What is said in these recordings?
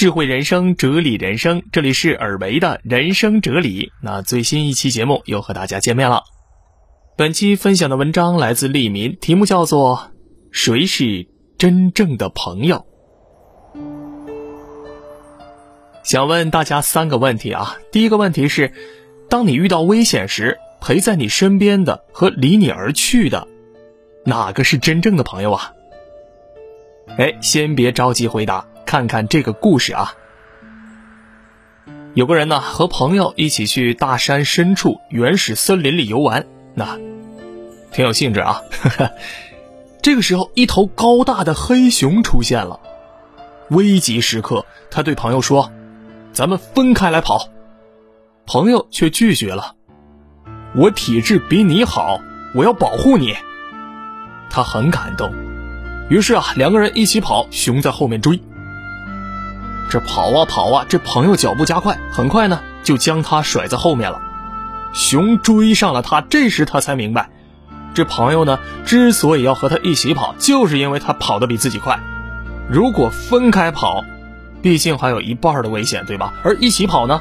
智慧人生，哲理人生，这里是尔维的人生哲理。那最新一期节目又和大家见面了。本期分享的文章来自利民，题目叫做《谁是真正的朋友》。想问大家三个问题啊。第一个问题是：当你遇到危险时，陪在你身边的和离你而去的，哪个是真正的朋友啊？哎，先别着急回答，看看这个故事啊。有个人呢，和朋友一起去大山深处原始森林里游玩，那挺有兴致啊。这个时候，一头高大的黑熊出现了。危急时刻，他对朋友说：“咱们分开来跑。”朋友却拒绝了：“我体质比你好，我要保护你。”他很感动。于是啊，两个人一起跑，熊在后面追。这跑啊跑啊，这朋友脚步加快，很快呢就将他甩在后面了。熊追上了他，这时他才明白，这朋友呢之所以要和他一起跑，就是因为他跑得比自己快。如果分开跑，毕竟还有一半的危险，对吧？而一起跑呢，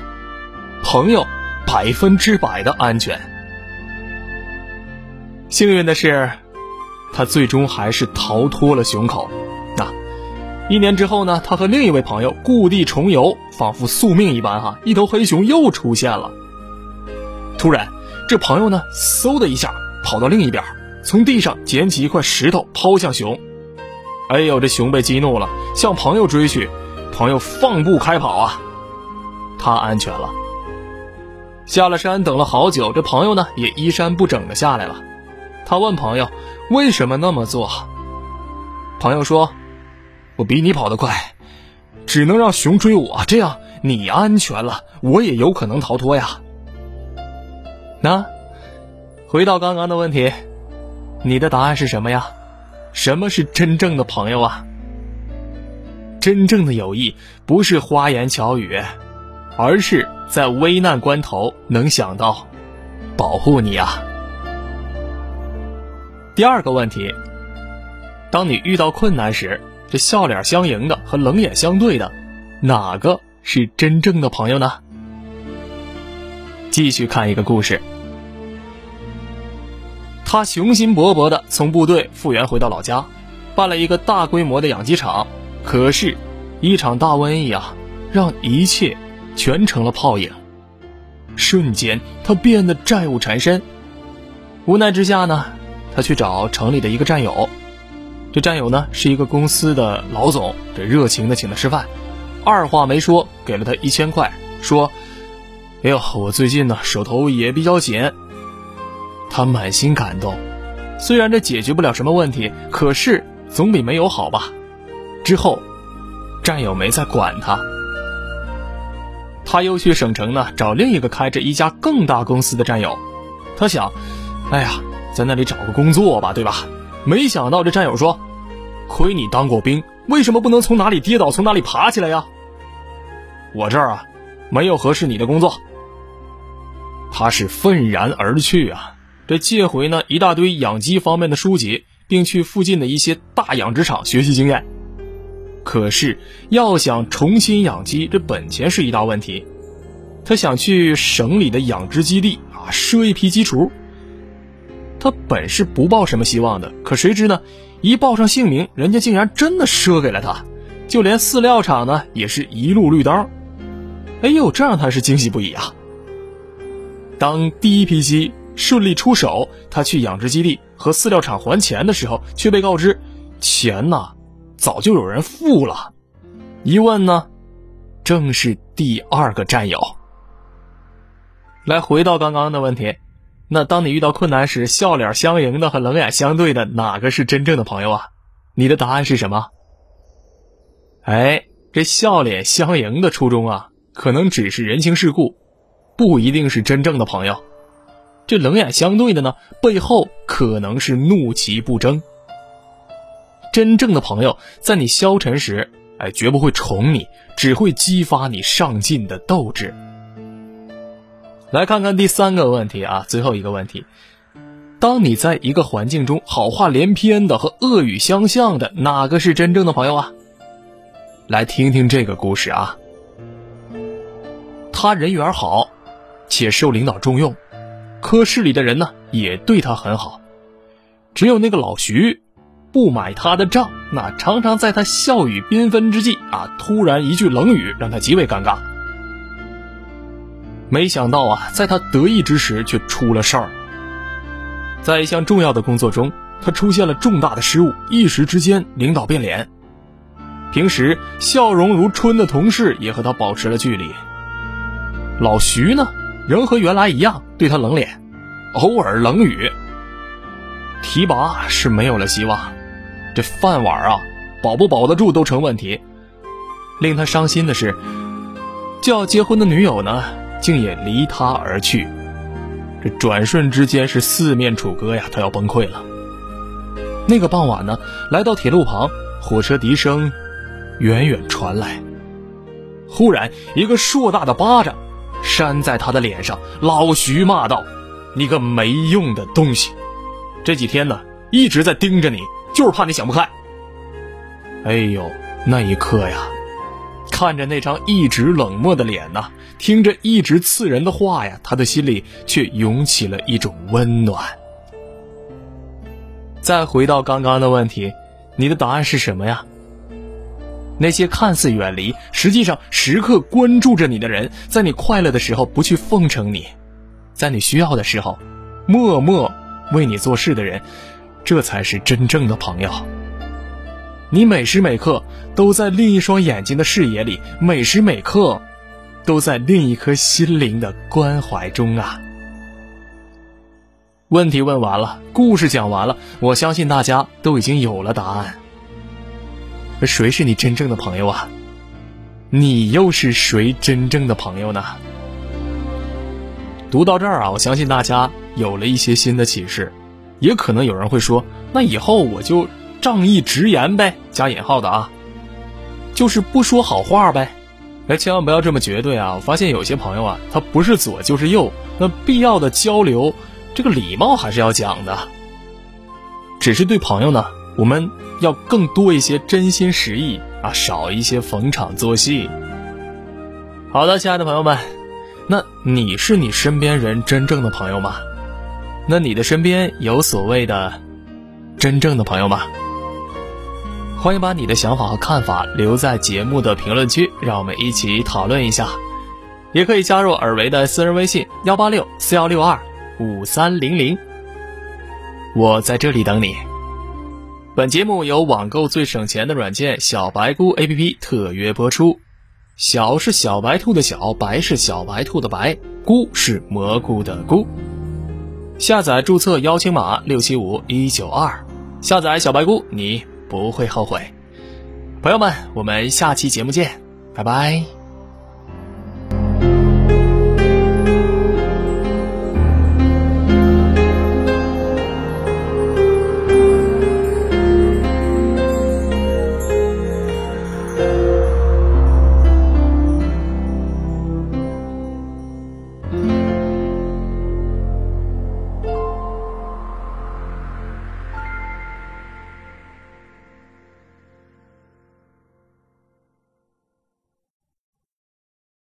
朋友百分之百的安全。幸运的是。他最终还是逃脱了熊口。一年之后呢？他和另一位朋友故地重游，仿佛宿命一般，哈，一头黑熊又出现了。突然，这朋友呢，嗖的一下跑到另一边，从地上捡起一块石头抛向熊。哎呦，这熊被激怒了，向朋友追去。朋友放步开跑啊，他安全了。下了山，等了好久，这朋友呢，也衣衫不整的下来了。他问朋友：“为什么那么做？”朋友说：“我比你跑得快，只能让熊追我，这样你安全了，我也有可能逃脱呀。”那回到刚刚的问题，你的答案是什么呀？什么是真正的朋友啊？真正的友谊不是花言巧语，而是在危难关头能想到保护你啊。第二个问题，当你遇到困难时，这笑脸相迎的和冷眼相对的，哪个是真正的朋友呢？继续看一个故事。他雄心勃勃的从部队复员回到老家，办了一个大规模的养鸡场。可是，一场大瘟疫啊，让一切全成了泡影。瞬间，他变得债务缠身。无奈之下呢？他去找城里的一个战友，这战友呢是一个公司的老总，这热情的请他吃饭，二话没说给了他一千块，说：“哎呦，我最近呢手头也比较紧。”他满心感动，虽然这解决不了什么问题，可是总比没有好吧。之后，战友没再管他，他又去省城呢找另一个开着一家更大公司的战友，他想：“哎呀。”在那里找个工作吧，对吧？没想到这战友说：“亏你当过兵，为什么不能从哪里跌倒从哪里爬起来呀？”我这儿啊，没有合适你的工作。他是愤然而去啊！这借回呢一大堆养鸡方面的书籍，并去附近的一些大养殖场学习经验。可是要想重新养鸡，这本钱是一大问题。他想去省里的养殖基地啊，赊一批鸡雏。他本是不抱什么希望的，可谁知呢？一报上姓名，人家竟然真的赊给了他，就连饲料厂呢也是一路绿灯。哎呦，这让他是惊喜不已啊！当第一批鸡顺利出手，他去养殖基地和饲料厂还钱的时候，却被告知钱呢早就有人付了。一问呢，正是第二个战友。来，回到刚刚的问题。那当你遇到困难时，笑脸相迎的和冷眼相对的，哪个是真正的朋友啊？你的答案是什么？哎，这笑脸相迎的初衷啊，可能只是人情世故，不一定是真正的朋友。这冷眼相对的呢，背后可能是怒其不争。真正的朋友，在你消沉时，哎，绝不会宠你，只会激发你上进的斗志。来看看第三个问题啊，最后一个问题：当你在一个环境中好话连篇的和恶语相向的，哪个是真正的朋友啊？来听听这个故事啊。他人缘好，且受领导重用，科室里的人呢也对他很好，只有那个老徐不买他的账，那常常在他笑语缤纷之际啊，突然一句冷语让他极为尴尬。没想到啊，在他得意之时却出了事儿。在一项重要的工作中，他出现了重大的失误，一时之间领导变脸。平时笑容如春的同事也和他保持了距离。老徐呢，仍和原来一样对他冷脸，偶尔冷语。提拔是没有了希望，这饭碗啊，保不保得住都成问题。令他伤心的是，就要结婚的女友呢，竟也离他而去。这转瞬之间是四面楚歌呀，他要崩溃了。那个傍晚呢，来到铁路旁，火车笛声远远传来。忽然，一个硕大的巴掌扇在他的脸上。老徐骂道：“你个没用的东西！这几天呢，一直在盯着你，就是怕你想不开。”哎呦，那一刻呀，看着那张一直冷漠的脸呐，听着一直刺人的话呀，他的心里却涌起了一种温暖。再回到刚刚的问题，你的答案是什么呀？那些看似远离，实际上时刻关注着你的人，在你快乐的时候不去奉承你，在你需要的时候，默默为你做事的人，这才是真正的朋友。你每时每刻都在另一双眼睛的视野里，每时每刻都在另一颗心灵的关怀中啊。问题问完了，故事讲完了，我相信大家都已经有了答案。谁是你真正的朋友啊？你又是谁真正的朋友呢？读到这儿啊，我相信大家有了一些新的启示。也可能有人会说，那以后我就仗义直言呗，加引号的啊，就是不说好话呗。哎，千万不要这么绝对啊！我发现有些朋友啊，他不是左就是右，那必要的交流。这个礼貌还是要讲的，只是对朋友呢，我们要更多一些真心实意啊，少一些逢场作戏。好的，亲爱的朋友们，那你是你身边人真正的朋友吗？那你的身边有所谓的真正的朋友吗？欢迎把你的想法和看法留在节目的评论区，让我们一起讨论一下。也可以加入尔维的私人微信：幺八六四幺六二。五三零零，我在这里等你。本节目由网购最省钱的软件小白菇 APP 特约播出。小是小白兔的小，白是小白兔的白，菇是蘑菇的菇。下载注册邀请码六七五一九二，下载小白菇，你不会后悔。朋友们，我们下期节目见，拜拜。